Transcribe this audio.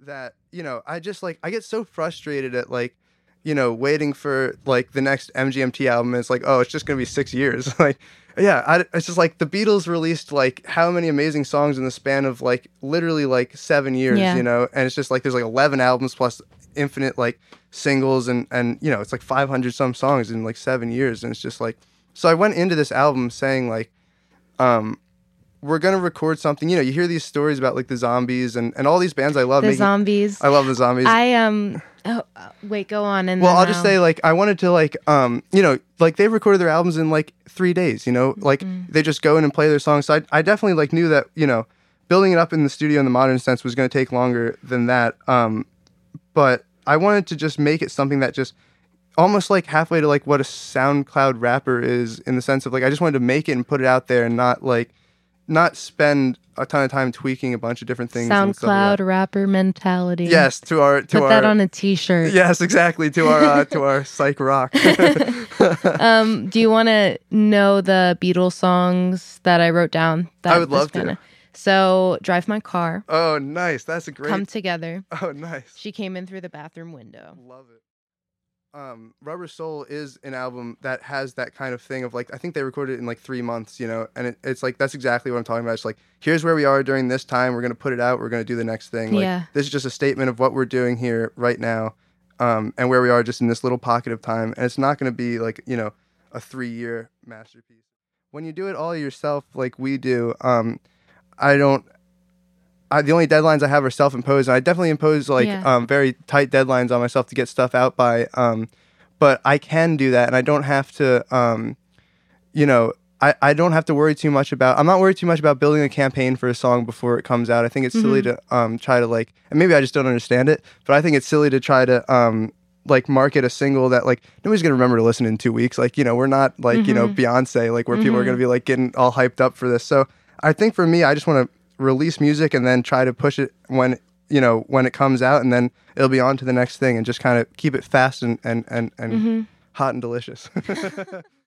that you know I just like I get so frustrated at like you know waiting for like the next MGMT album. And it's like oh it's just gonna be six years. like yeah, I, it's just like the Beatles released like how many amazing songs in the span of like literally like seven years. Yeah. You know, and it's just like there's like eleven albums plus infinite like singles and and you know it's like 500 some songs in like seven years and it's just like so i went into this album saying like um we're gonna record something you know you hear these stories about like the zombies and and all these bands i love The making, zombies. i love the zombies I um. Oh, uh, wait, go on. And well i'll just say like i wanted to like um you know like they recorded their albums in like three days you know like Mm-hmm. they just go in and play their songs so I, I definitely like knew that you know building it up in the studio in the modern sense was going to take longer than that um but i wanted to just make it something that just almost like halfway to like what a soundcloud rapper is in the sense of like i just wanted to make it and put it out there and not like not spend a ton of time tweaking a bunch of different things stuff like SoundCloud rapper mentality. yes to our to Put our that on a T-shirt. yes exactly to our uh, to our psych rock Um, do you want to know the Beatles songs that I wrote down? That I would love to. kinda- So, drive my car. Oh, nice. That's a great. Come together. oh, nice. She came in through the bathroom window. Love it. Um, Rubber Soul is an album that has that kind of thing of like I think they recorded it in like three months, you know, and it, it's like that's exactly what I'm talking about. It's like here's where we are during this time. We're gonna put it out. We're gonna do the next thing. Like, Yeah. This is just a statement of what we're doing here right now, um, and where we are just in this little pocket of time. And it's not gonna be like you know a three year masterpiece. When you do it all yourself, like we do, um, I don't. I, the only deadlines I have are self-imposed, and I definitely impose like Yeah. um, very tight deadlines on myself to get stuff out by. Um, but I can do that, and I don't have to. Um, you know, I, I don't have to worry too much about. I'm not worried too much about building a campaign for a song before it comes out. I think it's silly to um, try to like, and maybe I just don't understand it, but I think it's silly to try to um, like market a single that like nobody's gonna remember to listen in two weeks. Like you know, we're not like you know Beyonce, like where people are gonna be like getting all hyped up for this. So I think for me, I just want to release music and then try to push it when you know when it comes out, and then it'll be on to the next thing, and just kind of keep it fast and and and and mm-hmm. hot and delicious.